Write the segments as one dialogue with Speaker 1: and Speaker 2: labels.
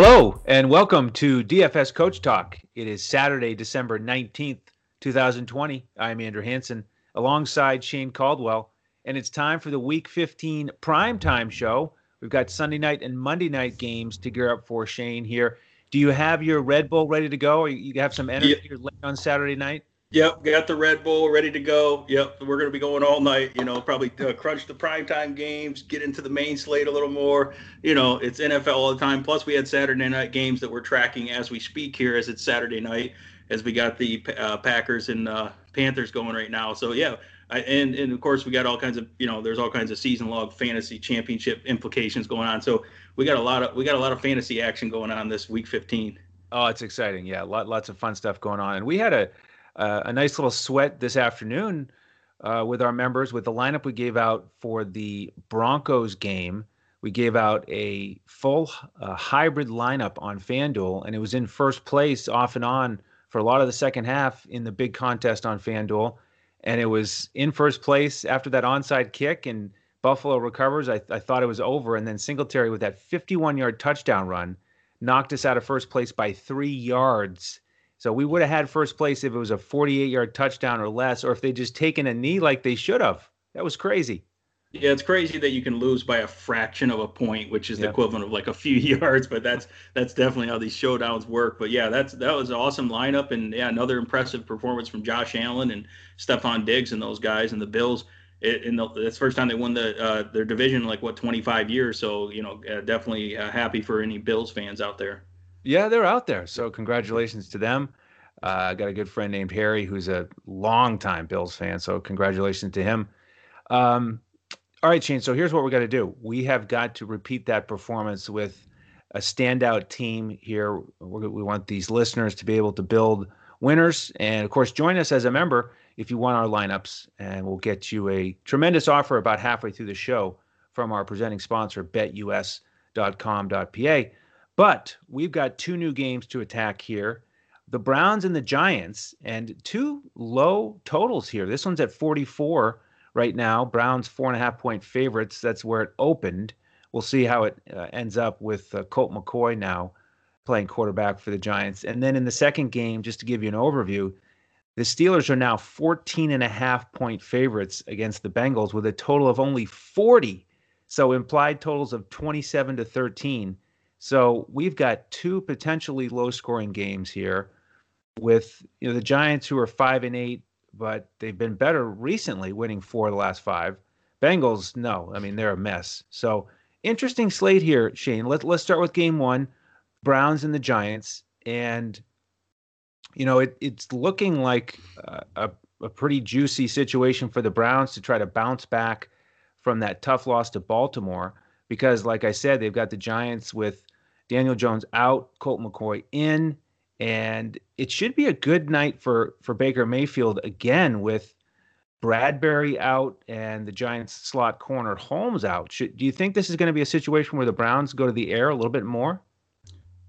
Speaker 1: Hello, and welcome to DFS Coach Talk. It is Saturday, December 19th, 2020. I'm Andrew Hanson alongside Shane Caldwell, and it's time for the Week 15 primetime show. We've got Sunday night and Monday night games to gear up for Shane here. Do you have your Red Bull ready to go, or you have some energy yep. on Saturday night?
Speaker 2: Yep, got the Red Bull ready to go. Yep, we're going to be going all night. You know, probably uh, crunch the primetime games, get into the main slate a little more. You know, it's NFL all the time. Plus, we had Saturday night games that we're tracking as we speak here, as it's Saturday night, as we got the uh, Packers and uh, Panthers going right now. So yeah, I, and and of course we got all kinds of you know there's all kinds of season log fantasy championship implications going on. So we got a lot of we got a lot of fantasy action going on this week 15.
Speaker 1: Oh, it's exciting. Yeah, lot, lots of fun stuff going on, and we had a uh, a nice little sweat this afternoon uh, with our members with the lineup we gave out for the Broncos game. We gave out a full uh, hybrid lineup on FanDuel, and it was in first place off and on for a lot of the second half in the big contest on FanDuel. And it was in first place after that onside kick, and Buffalo recovers. I, I thought it was over, and then Singletary with that 51 yard touchdown run knocked us out of first place by three yards so we would have had first place if it was a 48 yard touchdown or less, or if they just taken a knee like they should have. That was crazy.
Speaker 2: Yeah, it's crazy that you can lose by a fraction of a point, which is the equivalent of like a few yards. But that's that's definitely how these showdowns work. But yeah, that's that was an awesome lineup, and yeah, another impressive performance from Josh Allen and Stefon Diggs and those guys and the Bills. It, in the, that's the first time they won the uh, their division in like what 25 years. So you know, uh, definitely uh, happy for any Bills fans out there.
Speaker 1: Yeah, they're out there. So congratulations to them. Uh, I got a good friend named Harry who's a longtime Bills fan. So congratulations to him. Um, all right, Shane. So here's what we're going to do. We have got to repeat that performance with a standout team here. We're, we want these listeners to be able to build winners. And of course, join us as a member if you want our lineups. And we'll get you a tremendous offer about halfway through the show from our presenting sponsor, betus.com.pa. But we've got two new games to attack here the Browns and the Giants, and two low totals here. This one's at 44 right now. Browns four and a half point favorites. That's where it opened. We'll see how it uh, ends up with uh, Colt McCoy now playing quarterback for the Giants. And then in the second game, just to give you an overview, the Steelers are now 14 and a half point favorites against the Bengals with a total of only 40. So implied totals of 27 to 13. So we've got two potentially low scoring games here with you know the Giants who are five and eight, but they've been better recently, winning four of the last five. Bengals, no, I mean they're a mess. So interesting slate here, Shane. Let let's start with game one, Browns and the Giants, and you know it, it's looking like a, a pretty juicy situation for the Browns to try to bounce back from that tough loss to Baltimore because, like I said, they've got the Giants with Daniel Jones out, Colt McCoy in, and it should be a good night for for Baker Mayfield again with Bradberry out and the Giants slot corner Holmes out. Should, do you think this is going to be a situation where the Browns go to the air a little bit more?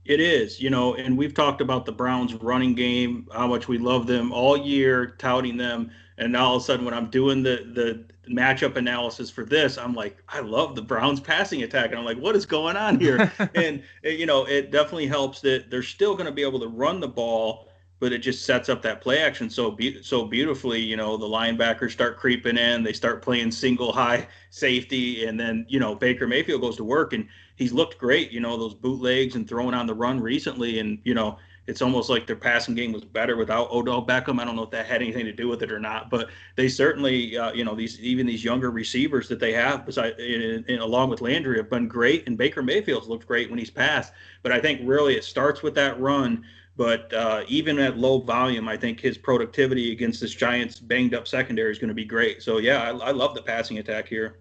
Speaker 2: It is, you know, and we've talked about the Browns running game, how much we love them all year, touting them, and now all of a sudden when I'm doing the the matchup analysis for this, I'm like, I love the Browns passing attack. And I'm like, what is going on here? and, you know, it definitely helps that they're still going to be able to run the ball, but it just sets up that play action so be- so beautifully. You know, the linebackers start creeping in, they start playing single high safety, and then, you know, Baker Mayfield goes to work and he's looked great, you know, those bootlegs and throwing on the run recently. And, you know, it's almost like their passing game was better without Odell Beckham. I don't know if that had anything to do with it or not, but they certainly, uh, you know, these even these younger receivers that they have, beside in, in, along with Landry, have been great. And Baker Mayfield's looked great when he's passed. But I think really it starts with that run. But uh, even at low volume, I think his productivity against this Giants banged up secondary is going to be great. So yeah, I, I love the passing attack here.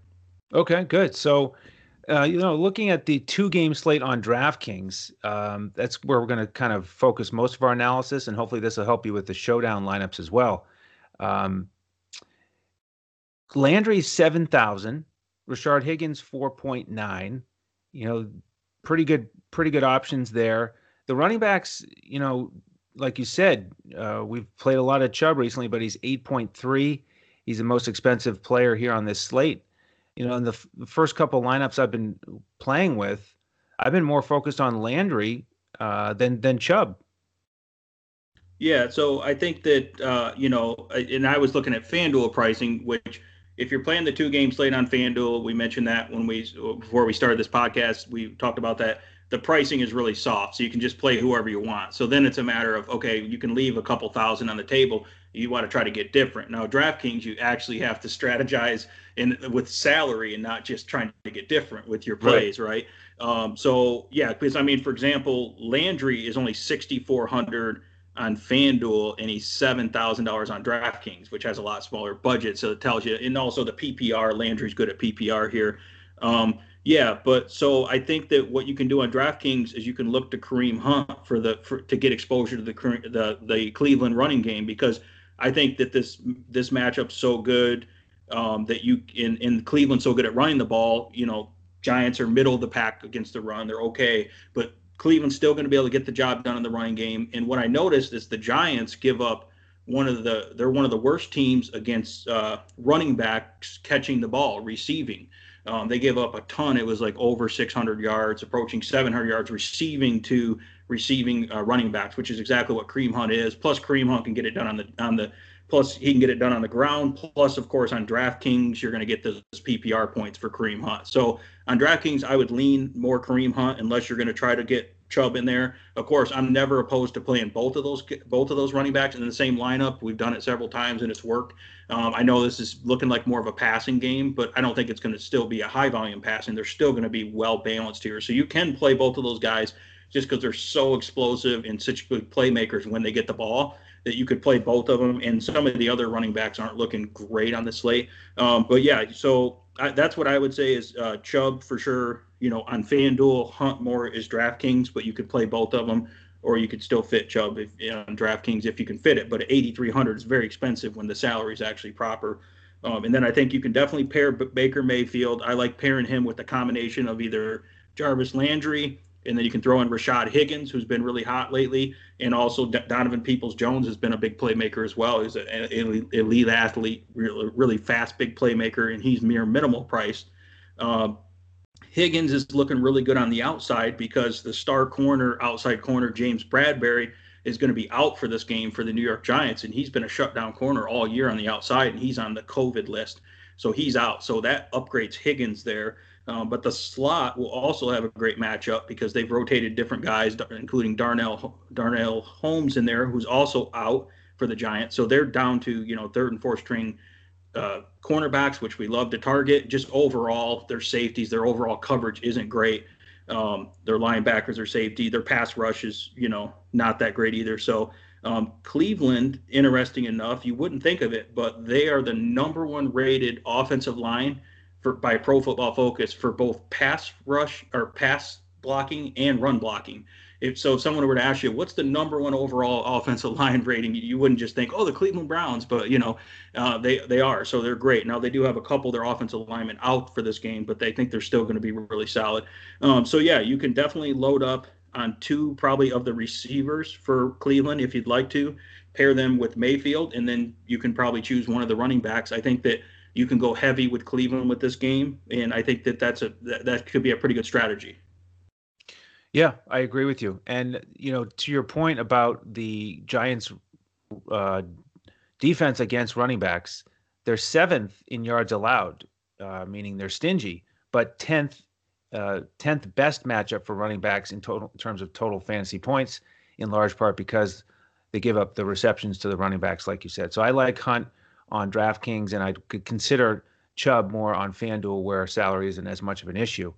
Speaker 1: Okay, good. So uh, you know, looking at the two game slate on DraftKings, um, that's where we're going to kind of focus most of our analysis, and hopefully this will help you with the showdown lineups as well. Um, Landry seven thousand, Rashard Higgins four point nine. You know, pretty good, pretty good options there. The running backs, you know, like you said, uh, we've played a lot of Chubb recently, but he's eight point three. He's the most expensive player here on this slate you know, in the, f- first couple lineups I've been playing with, I've been more focused on Landry uh, than than Chubb.
Speaker 2: Yeah, so I think that uh, you know, and I was looking at FanDuel pricing, which if you're playing the two game slate on FanDuel, we mentioned that when we before we started this podcast, we talked about that. The pricing is really soft, so you can just play whoever you want. So then it's a matter of okay, you can leave a couple thousand on the table. You want to try to get different. Now DraftKings, you actually have to strategize in with salary and not just trying to get different with your plays, right? right? Um, so yeah, because I mean, for example, Landry is only sixty four hundred on FanDuel and he's seven thousand dollars on DraftKings, which has a lot smaller budget. So it tells you, and also the PPR. Landry's good at PPR here. Um, yeah, but so I think that what you can do on DraftKings is you can look to Kareem Hunt for the for, to get exposure to the the the Cleveland running game because I think that this this matchup's so good um, that you in in Cleveland so good at running the ball. You know, Giants are middle of the pack against the run; they're okay, but Cleveland's still going to be able to get the job done in the running game. And what I noticed is the Giants give up one of the they're one of the worst teams against uh, running backs catching the ball, receiving. Um, they give up a ton. It was like over 600 yards, approaching 700 yards receiving to receiving uh, running backs, which is exactly what Kareem Hunt is. Plus, Kareem Hunt can get it done on the on the plus he can get it done on the ground. Plus, of course, on DraftKings, you're going to get those PPR points for Kareem Hunt. So on DraftKings, I would lean more Kareem Hunt unless you're going to try to get Chubb in there. Of course, I'm never opposed to playing both of those both of those running backs in the same lineup. We've done it several times and it's worked. Um, I know this is looking like more of a passing game, but I don't think it's going to still be a high volume passing. They're still going to be well balanced here, so you can play both of those guys just because they're so explosive and such good playmakers when they get the ball that you could play both of them. And some of the other running backs aren't looking great on the slate. Um, but yeah, so I, that's what I would say is uh, Chubb for sure. You know, on FanDuel, Hunt more is DraftKings, but you could play both of them, or you could still fit Chubb if, on DraftKings if you can fit it. But 8,300 is very expensive when the salary is actually proper. Um, and then I think you can definitely pair Baker Mayfield. I like pairing him with a combination of either Jarvis Landry and then you can throw in Rashard Higgins, who's been really hot lately, and also Donovan Peoples Jones has been a big playmaker as well. He's an elite athlete, really, really fast, big playmaker, and he's mere minimal price. Uh, Higgins is looking really good on the outside because the star corner, outside corner, James Bradberry, is going to be out for this game for the New York Giants, and he's been a shutdown corner all year on the outside, and he's on the COVID list. So he's out. So that upgrades Higgins there. Um, but the slot will also have a great matchup because they've rotated different guys, including Darnay Darnay Holmes in there, who's also out for the Giants. So they're down to you know third and fourth string uh, cornerbacks, which we love to target. Just overall, their safeties, their overall coverage isn't great. Um, their linebackers are safety. Their pass rush is you know not that great either. So um, Cleveland, interesting enough, you wouldn't think of it, but they are the number one rated offensive line for by Pro Football Focus for both pass rush or pass blocking and run blocking. If so, if someone were to ask you, what's the number one overall offensive line rating, you wouldn't just think, oh, the Cleveland Browns, but you know, uh, they they are, so they're great. Now they do have a couple of their offensive linemen out for this game, but they think they're still going to be really solid. Um, so yeah, you can definitely load up on two probably of the receivers for Cleveland if you'd like to pair them with Mayfield, and then you can probably choose one of the running backs. I think that you can go heavy with Cleveland with this game, and I think that that's a that, that could be a pretty good strategy.
Speaker 1: Yeah, I agree with you. And you know, to your point about the Giants' uh, defense against running backs, they're seventh in yards allowed, uh, meaning they're stingy, but tenth uh, tenth best matchup for running backs in total in terms of total fantasy points, in large part because they give up the receptions to the running backs, like you said. So I like Hunt on DraftKings, and I could consider Chubb more on FanDuel, where salary isn't as much of an issue.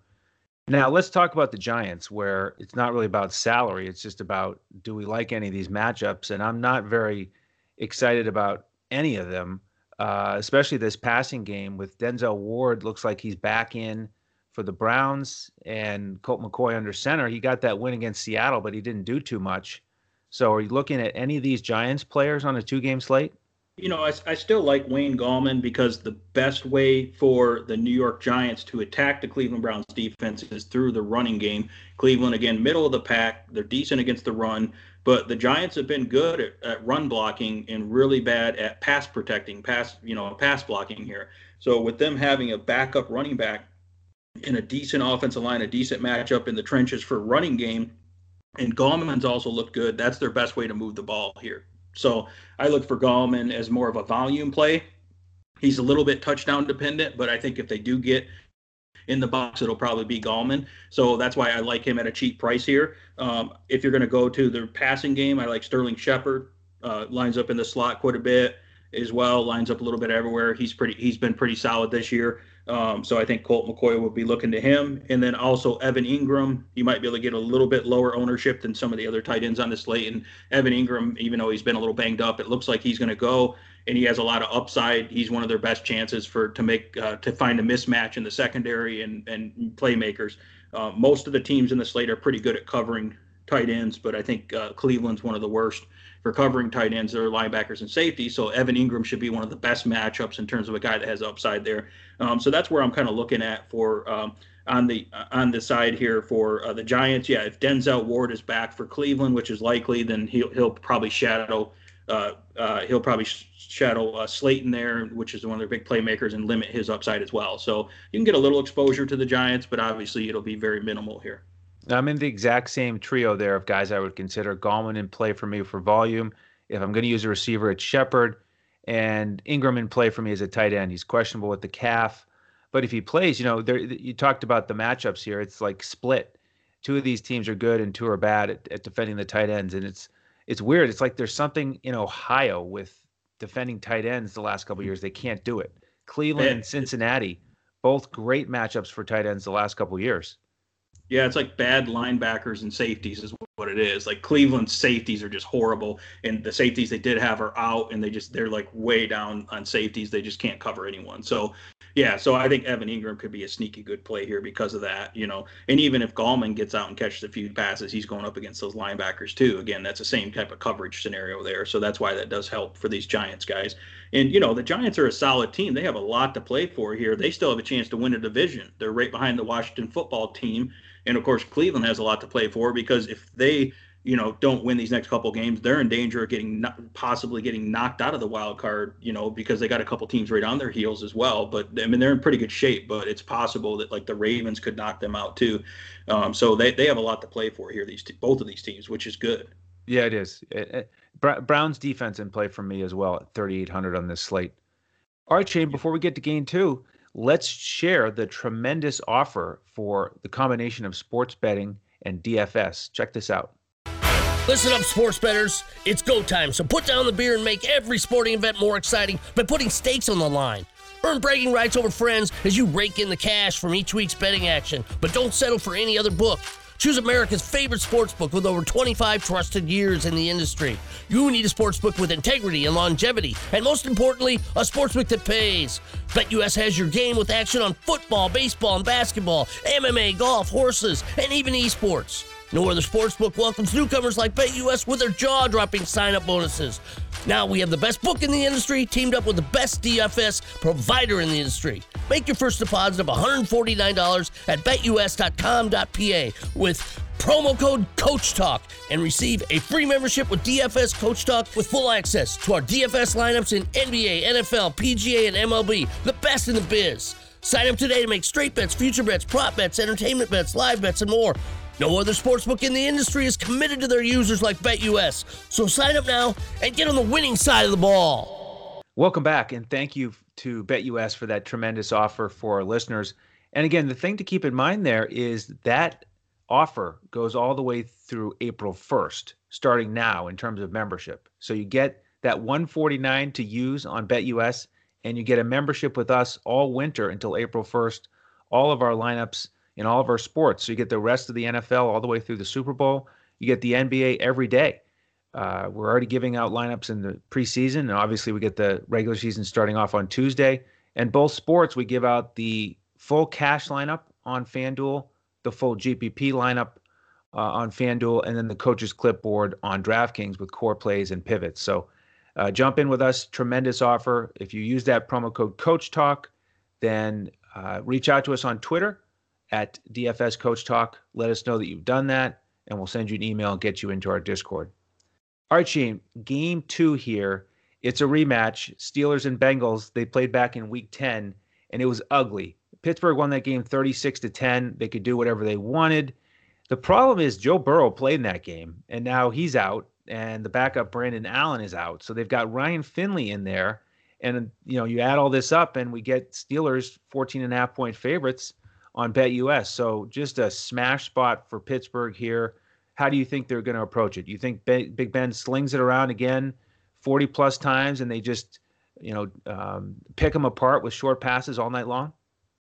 Speaker 1: Now let's talk about the Giants, where it's not really about salary; it's just about do we like any of these matchups? And I'm not very excited about any of them, uh, especially this passing game with Denzel Ward. Looks like he's back in for the Browns and Colt McCoy under center. He got that win against Seattle, but he didn't do too much. So, are you looking at any of these Giants players on a two-game slate?
Speaker 2: You know, I, I still like Wayne Gallman because the best way for the New York Giants to attack the Cleveland Browns defense is through the running game. Cleveland, again, middle of the pack. They're decent against the run, but the Giants have been good at, at run blocking and really bad at pass protecting, pass, you know, pass blocking here. So with them having a backup running back in a decent offensive line, a decent matchup in the trenches for running game. And Gallman's also looked good. That's their best way to move the ball here. So I look for Gallman as more of a volume play. He's a little bit touchdown dependent, but I think if they do get in the box, it'll probably be Gallman. So that's why I like him at a cheap price here. Um, if you're going to go to the passing game, I like Sterling Shepard. Uh, lines up in the slot quite a bit as well. Lines up a little bit everywhere. He's pretty. He's been pretty solid this year. Um, so I think Colt McCoy will be looking to him, and then also Evan Engram, You might be able to get a little bit lower ownership than some of the other tight ends on the slate. And Evan Engram, even though he's been a little banged up, it looks like he's going to go, and he has a lot of upside. He's one of their best chances for to make uh, to find a mismatch in the secondary and and playmakers. Uh, most of the teams in the slate are pretty good at covering tight ends, but I think uh, Cleveland's one of the worst for covering tight ends or linebackers and safety. So Evan Engram should be one of the best matchups in terms of a guy that has upside there. Um, so that's where I'm kind of looking at for um, on the on the side here for uh, the Giants. Yeah, if Denzel Ward is back for Cleveland, which is likely, then he'll he'll probably shadow. Uh, uh, he'll probably shadow uh, Slayton there, which is one of their big playmakers, and limit his upside as well. So you can get a little exposure to the Giants, but obviously it'll be very minimal here.
Speaker 1: I'm in the exact same trio there of guys I would consider Gallman in play for me for volume. If I'm going to use a receiver, it's Shepard and Engram in play for me as a tight end. He's questionable with the calf, but if he plays, you know, there you talked about the matchups here. It's like split. Two of these teams are good and two are bad at, at defending the tight ends, and it's it's weird. It's like there's something in Ohio with defending tight ends the last couple years. They can't do it. Cleveland and Cincinnati, both great matchups for tight ends the last couple years.
Speaker 2: Yeah, it's like bad linebackers and safeties is what it is. Like Cleveland's safeties are just horrible, and the safeties they did have are out, and they just they're like way down on safeties. They just can't cover anyone. So yeah, so I think Evan Engram could be a sneaky good play here because of that, you know. And even if Gallman gets out and catches a few passes, he's going up against those linebackers too. Again, that's the same type of coverage scenario there. So that's why that does help for these Giants guys. And you know, the Giants are a solid team. They have a lot to play for here. They still have a chance to win a division. They're right behind the Washington football team and of course, Cleveland has a lot to play for because if they, you know, don't win these next couple games, they're in danger of getting possibly getting knocked out of the wild card, you know, because they got a couple teams right on their heels as well. But I mean, they're in pretty good shape, but it's possible that like the Ravens could knock them out too. Um, so they, they have a lot to play for here, these both of these teams, which is good.
Speaker 1: Yeah, it is. It, it, Brown's defense in play for me as well at 3,800 on this slate. All right, Shane, before we get to game two, let's share the tremendous offer for the combination of sports betting and DFS. Check this out.
Speaker 3: Listen up, sports betters. It's go time, so put down the beer and make every sporting event more exciting by putting stakes on the line. Earn bragging rights over friends as you rake in the cash from each week's betting action, but don't settle for any other book. Choose America's favorite sportsbook with over 25 trusted years in the industry. You need a sportsbook with integrity and longevity, and most importantly, a sportsbook that pays. BetUS has your game with action on football, baseball, and basketball, MMA, golf, horses, and even esports. No other sportsbook welcomes newcomers like BetUS with their jaw-dropping sign-up bonuses. Now we have the best book in the industry teamed up with the best DFS provider in the industry. Make your first deposit of $149 at betus.com.pa with promo code Coach Talk and receive a free membership with DFS Coach Talk with full access to our DFS lineups in NBA, NFL, PGA, and MLB, the best in the biz. Sign up today to make straight bets, future bets, prop bets, entertainment bets, live bets, and more. No other sportsbook in the industry is committed to their users like BetUS. So sign up now and get on the winning side of the ball.
Speaker 1: Welcome back, and thank you to BetUS for that tremendous offer for our listeners. And again, the thing to keep in mind there is that offer goes all the way through April 1st, starting now in terms of membership. So you get that 149 to use on BetUS, and you get a membership with us all winter until April 1st. All of our lineups in all of our sports. So you get the rest of the NFL all the way through the Super Bowl. You get the NBA every day. Uh, we're already giving out lineups in the preseason, and obviously we get the regular season starting off on Tuesday. And both sports, we give out the full cash lineup on FanDuel, the full GPP lineup uh, on FanDuel, and then the coach's clipboard on DraftKings with core plays and pivots. So uh, jump in with us. Tremendous offer. If you use that promo code Coach Talk, then uh, reach out to us on Twitter at DFS Coach Talk. Let us know that you've done that, and we'll send you an email and get you into our Discord. All right, Shane, game two here. It's a rematch. Steelers and Bengals, they played back in week 10, and it was ugly. Pittsburgh won that game 36 to 10. They could do whatever they wanted. The problem is Joe Burrow played in that game, and now he's out, and the backup Brandon Allen is out. So they've got Ryan Finley in there. And you know, you add all this up, and we get Steelers 14 and a half point favorites on BetUS. So just a smash spot for Pittsburgh here. How do you think they're going to approach it? Do you think Big Ben slings it around again 40 plus times, and they just you know um, pick them apart with short passes all night long?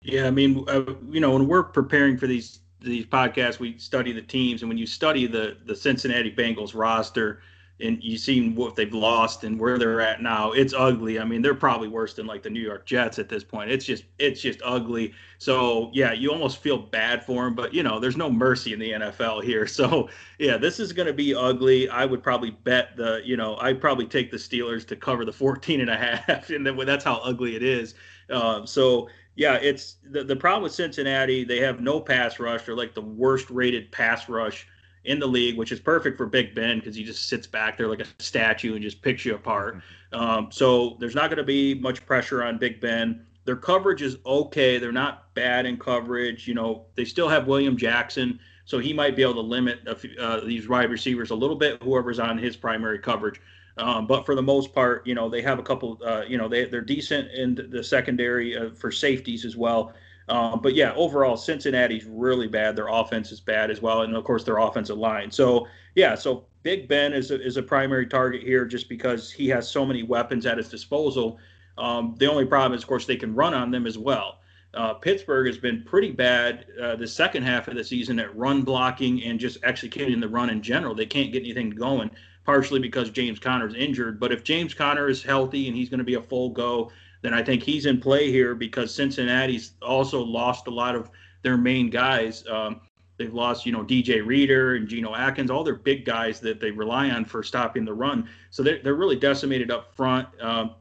Speaker 2: Yeah, I mean, uh, you know, when we're preparing for these these podcasts, we study the teams, and when you study the the Cincinnati Bengals roster, and you've seen what they've lost and where they're at now, it's ugly. I mean, they're probably worse than like the New York Jets at this point. It's just it's just ugly. So yeah, you almost feel bad for them, but you know, there's no mercy in the NFL here. So yeah, this is going to be ugly. I would probably bet the you know I'd probably take the Steelers to cover the 14 and a half, and then that's how ugly it is. Um, so yeah, it's the, the problem with Cincinnati. They have no pass rush. They're like the worst rated pass rush in the league, which is perfect for Big Ben because he just sits back there like a statue and just picks you apart. Mm-hmm. Um, so there's not going to be much pressure on Big Ben. Their coverage is okay. They're not bad in coverage. You know, they still have William Jackson, so he might be able to limit uh, these wide receivers a little bit, whoever's on his primary coverage. Um, but for the most part, you know, they have a couple, uh, you know, they, they're decent in the secondary uh, for safeties as well. Um, but yeah, overall, Cincinnati's really bad. Their offense is bad as well, and of course their offensive line. So yeah, so Big Ben is a, is a primary target here just because he has so many weapons at his disposal. Um, the only problem is, of course, they can run on them as well. Uh, Pittsburgh has been pretty bad uh, the second half of the season at run blocking and just executing the run in general. They can't get anything going, partially because James Conner is injured. But if James Conner is healthy and he's going to be a full go, then I think he's in play here because Cincinnati's also lost a lot of their main guys. Um, they've lost, you know, DJ Reader and Geno Atkins, all their big guys that they rely on for stopping the run. So they're, they're really decimated up front. Um,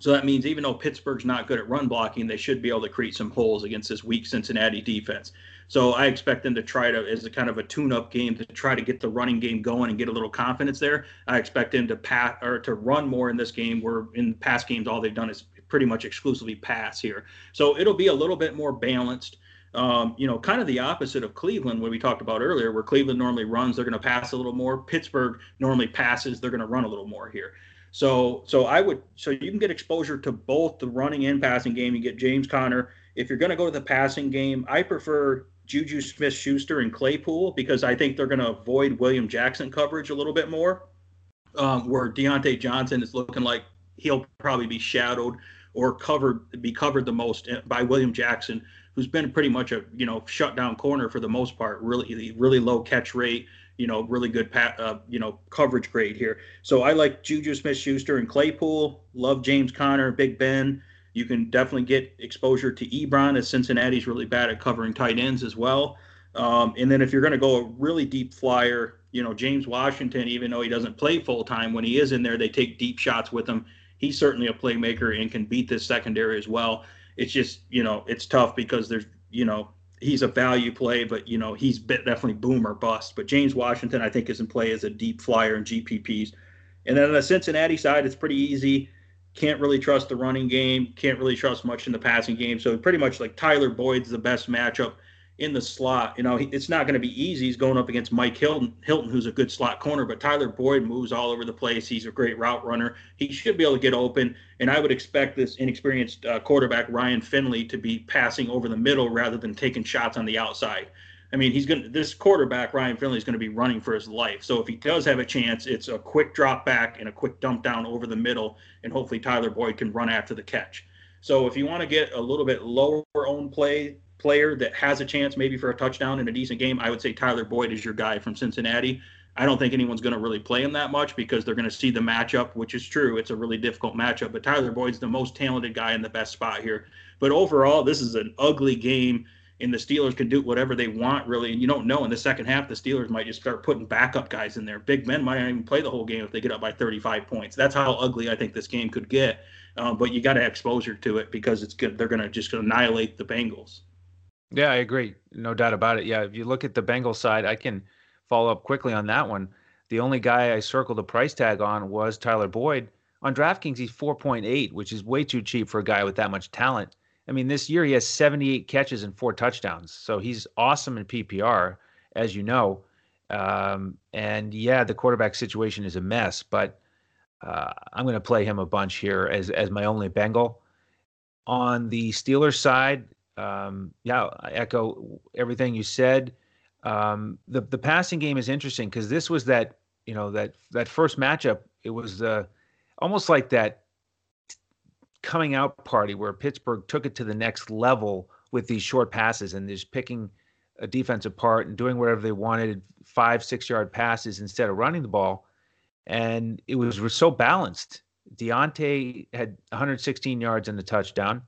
Speaker 2: so that means even though Pittsburgh's not good at run blocking, they should be able to create some holes against this weak Cincinnati defense. So I expect them to try to, as a kind of a tune-up game, to try to get the running game going and get a little confidence there. I expect them to pass or to run more in this game. Where in past games, all they've done is pretty much exclusively pass here. So it'll be a little bit more balanced. Um, you know, kind of the opposite of Cleveland, when we talked about earlier, where Cleveland normally runs, they're going to pass a little more. Pittsburgh normally passes, they're going to run a little more here. So, so I would, so you can get exposure to both the running and passing game. You get James Conner. If you're going to go to the passing game, I prefer Juju Smith Schuster and Claypool because I think they're going to avoid William Jackson coverage a little bit more. Um, where Diontae Johnson is looking like he'll probably be shadowed or covered be covered the most by William Jackson, who's been pretty much a you know shutdown corner for the most part. Really, really low catch rate. You know, really good pat, uh, you know coverage grade here. So I like Juju Smith-Schuster and Claypool. Love James Conner, Big Ben. You can definitely get exposure to Ebron as Cincinnati's really bad at covering tight ends as well. Um, and then if you're going to go a really deep flyer, you know James Washington, even though he doesn't play full time, when he is in there, they take deep shots with him he's certainly a playmaker and can beat this secondary as well. It's just, you know, it's tough because there's, you know, he's a value play, but you know, he's definitely boom or bust. But James Washington, I think, is in play as a deep flyer in GPPs. And then on the Cincinnati side, it's pretty easy. Can't really trust the running game. Can't really trust much in the passing game. So pretty much like Tyler Boyd's the best matchup in the slot. You know, it's not going to be easy. He's going up against Mike Hilton, Hilton, who's a good slot corner, but Tyler Boyd moves all over the place. He's a great route runner. He should be able to get open. And I would expect this inexperienced uh, quarterback, Ryan Finley, to be passing over the middle rather than taking shots on the outside. I mean, he's going to, this quarterback, Ryan Finley, is going to be running for his life. So if he does have a chance, it's a quick drop back and a quick dump down over the middle. And hopefully Tyler Boyd can run after the catch. So if you want to get a little bit lower owned play, player that has a chance maybe for a touchdown in a decent game, I would say Tyler Boyd is your guy from Cincinnati. I don't think anyone's going to really play him that much because they're going to see the matchup, which is true. It's a really difficult matchup, but Tyler Boyd's the most talented guy in the best spot here. But overall, this is an ugly game, and the Steelers can do whatever they want, really. And you don't know in the second half, the Steelers might just start putting backup guys in there. Big Ben might not even play the whole game if they get up by 35 points. That's how ugly I think this game could get. Um, but you got to have exposure to it because it's good. They're going to just annihilate the Bengals.
Speaker 1: Yeah, I agree. No doubt about it. Yeah, if you look at the Bengals side, I can follow up quickly on that one. The only guy I circled a price tag on was Tyler Boyd. On DraftKings, he's 4.8, which is way too cheap for a guy with that much talent. I mean, this year he has 78 catches and four touchdowns. So he's awesome in PPR, as you know. Um, and yeah, the quarterback situation is a mess, but uh, I'm going to play him a bunch here as as my only Bengal. On the Steelers side, um, yeah, I echo everything you said. Um, the the passing game is interesting because this was that you know that that first matchup. It was uh, almost like that coming out party where Pittsburgh took it to the next level with these short passes and just picking a defense apart and doing whatever they wanted, five six yard passes instead of running the ball, and it was, was so balanced. Diontae had 116 yards and a touchdown.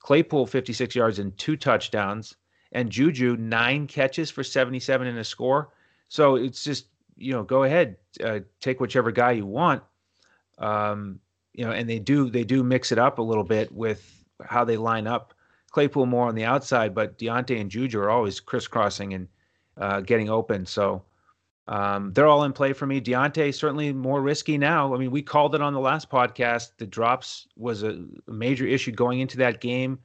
Speaker 1: Claypool 56 yards and two touchdowns, and Juju nine catches for 77 and a score. So it's just you know go ahead, uh, take whichever guy you want. Um, you know, and they do they do mix it up a little bit with how they line up. Claypool more on the outside, but Diontae and Juju are always crisscrossing and uh, getting open. So um, they're all in play for me. Diontae certainly more risky now. I mean, we called it on the last podcast. The drops was a major issue going into that game.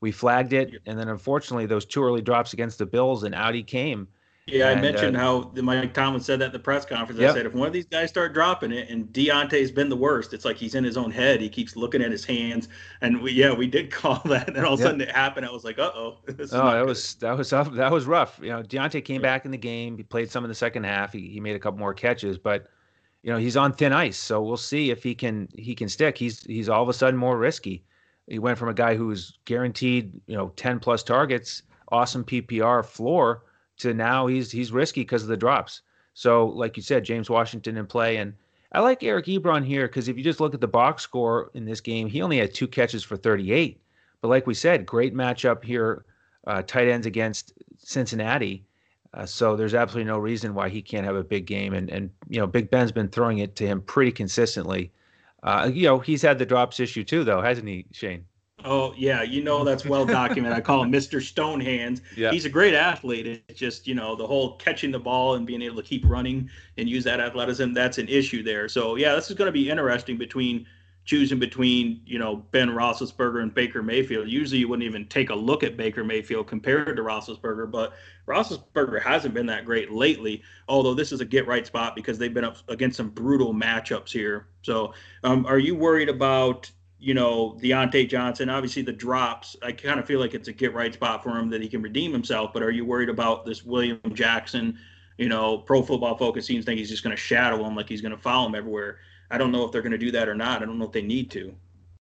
Speaker 1: We flagged it, and then unfortunately, those two early drops against the Bills, and out he came.
Speaker 2: Yeah, and, I mentioned uh, how Mike Tomlin said that at the press conference. Yep. I said if one of these guys start dropping it, and Diontae's been the worst, it's like he's in his own head. He keeps looking at his hands, and we yeah we did call that, and all of a yep. sudden it happened. I was like, uh oh.
Speaker 1: Oh, that good. was that was that was rough. You know, Diontae came back in the game. He played some in the second half. He he made a couple more catches, but you know he's on thin ice. So we'll see if he can he can stick. He's he's all of a sudden more risky. He went from a guy who was guaranteed you know ten plus targets, awesome PPR floor to now he's he's risky because of the drops. So, like you said, James Washington in play, and I like Eric Ebron here because if you just look at the box score in this game, he only had two catches for 38. But like we said, great matchup here, uh, tight ends against Cincinnati. Uh, so there's absolutely no reason why he can't have a big game. And and you know, Big Ben's been throwing it to him pretty consistently. Uh, you know, he's had the drops issue too, though, hasn't he, Shane?
Speaker 2: Oh yeah, you know that's well documented. I call him Mr. Stonehands. Yeah. He's a great athlete. It's just you know the whole catching the ball and being able to keep running and use that athleticism. That's an issue there. So yeah, this is going to be interesting between choosing between you know Ben Roethlisberger and Baker Mayfield. Usually you wouldn't even take a look at Baker Mayfield compared to Roethlisberger, but Roethlisberger hasn't been that great lately. Although this is a get right spot because they've been up against some brutal matchups here. So um, are you worried about you know, Diontae Johnson, obviously the drops, I kind of feel like it's a get right spot for him that he can redeem himself. But are you worried about this William Jackson? You know, pro football focus seems think he's just going to shadow him like he's going to follow him everywhere. I don't know if they're going to do that or not. I don't know if they need to.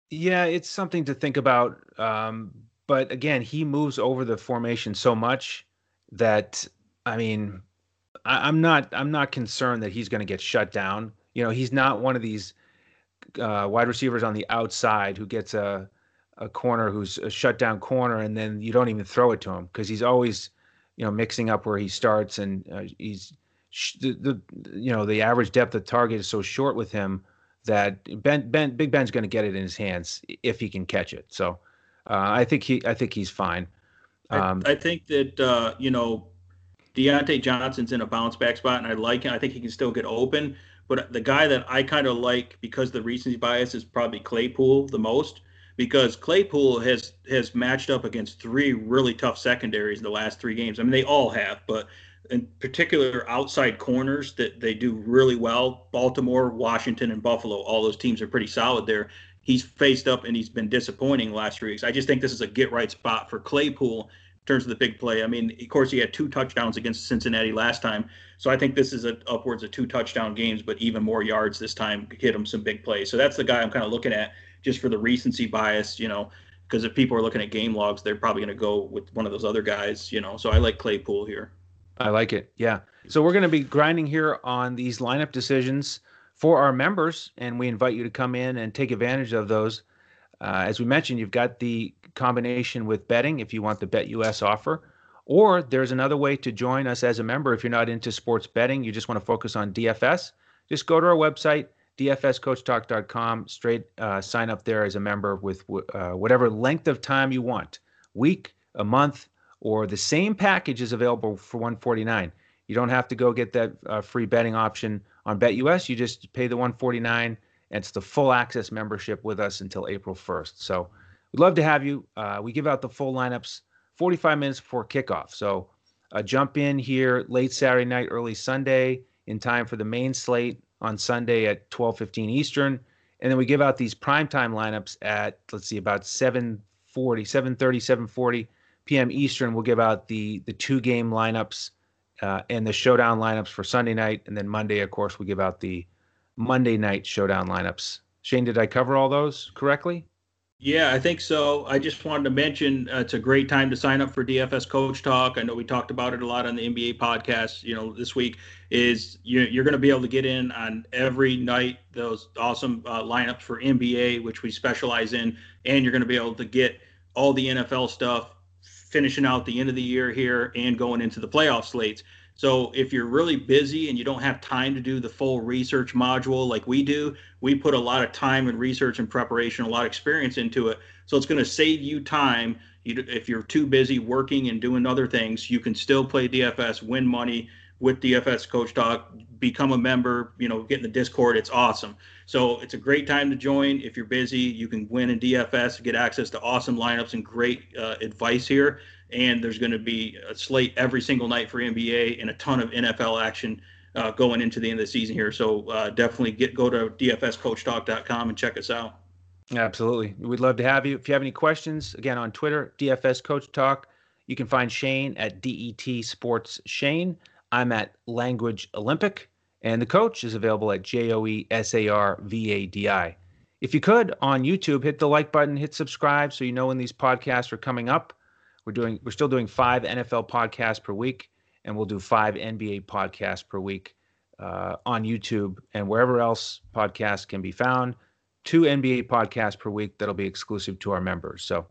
Speaker 1: Yeah, it's something to think about. Um, but again, he moves over the formation so much that I mean, I'm not I'm not concerned that he's going to get shut down. You know, he's not one of these uh, wide receivers on the outside who gets a a corner who's a shutdown corner, and then you don't even throw it to him because he's always, you know, mixing up where he starts, and uh, he's the, the you know the average depth of target is so short with him that Ben Ben Big Ben's going to get it in his hands if he can catch it. So uh, I think he I think he's fine.
Speaker 2: Um, I, I, think that uh, you know Diontae Johnson's in a bounce back spot, and I like him. I think he can still get open. But the guy that I kind of like because the recency bias is probably Claypool the most because Claypool has has matched up against three really tough secondaries in the last three games. I mean, they all have, but in particular outside corners that they do really well. Baltimore, Washington, and Buffalo, all those teams are pretty solid there. He's faced up and he's been disappointing last three weeks. I just think this is a get right spot for Claypool terms of the big play. I mean, of course, he had two touchdowns against Cincinnati last time, so I think this is a, upwards of two touchdown games, but even more yards this time. Hit him some big plays. So that's the guy I'm kind of looking at just for the recency bias, you know, because if people are looking at game logs, they're probably going to go with one of those other guys, you know. So I like Claypool here.
Speaker 1: I like it. Yeah. So we're going to be grinding here on these lineup decisions for our members, and we invite you to come in and take advantage of those. Uh, as we mentioned, you've got the combination with betting if you want the BetUS offer. Or there's another way to join us as a member if you're not into sports betting, you just want to focus on DFS. Just go to our website, dfscoachtalk.com, straight uh, sign up there as a member with uh, whatever length of time you want week, a month, or the same package is available for 149 You don't have to go get that uh, free betting option on BetUS. You just pay the 149 and it's the full access membership with us until April 1st. So we'd love to have you. Uh, we give out the full lineups 45 minutes before kickoff. So uh, jump in here late Saturday night, early Sunday in time for the main slate on Sunday at 12:15 Eastern, and then we give out these primetime lineups at let's see about 7:40, 7:30, 7:40 p.m. Eastern. We'll give out the the two game lineups uh, and the showdown lineups for Sunday night, and then Monday, of course, we give out the Monday night showdown lineups. Shane, did I cover all those correctly?
Speaker 2: Yeah, I think so. I just wanted to mention uh, it's a great time to sign up for DFS Coach Talk. I know we talked about it a lot on the NBA podcast. You know, this week is you're, you're going to be able to get in on every night those awesome uh, lineups for NBA, which we specialize in, and you're going to be able to get all the NFL stuff, finishing out the end of the year here and going into the playoff slates. So if you're really busy and you don't have time to do the full research module like we do, we put a lot of time and research and preparation, a lot of experience into it. So it's going to save you time. You, if you're too busy working and doing other things, you can still play DFS, win money with DFS Coach Talk, become a member, you know, get in the Discord. It's awesome. So it's a great time to join. If you're busy, you can win in DFS, get access to awesome lineups and great uh, advice here and there's going to be a slate every single night for NBA and a ton of NFL action uh, going into the end of the season here. So uh, definitely get go to dfscoachtalk.com and check us out.
Speaker 1: Absolutely, we'd love to have you. If you have any questions, again on Twitter, DFS Coach Talk. You can find Shane at DET Sports Shane. I'm at Language Olympic, and the coach is available at J O E S A R V A D I. If you could on YouTube, hit the like button, hit subscribe so you know when these podcasts are coming up. We're doing we're still doing five NFL podcasts per week, and we'll do five NBA podcasts per week uh, on YouTube and wherever else podcasts can be found. Two NBA podcasts per week that'll be exclusive to our members. So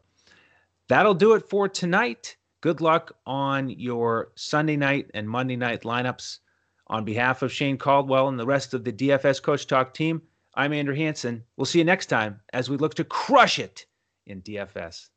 Speaker 1: that'll do it for tonight. Good luck on your Sunday night and Monday night lineups. On behalf of Shane Caldwell and the rest of the DFS Coach Talk team, I'm Andrew Hanson. We'll see you next time as we look to crush it in DFS.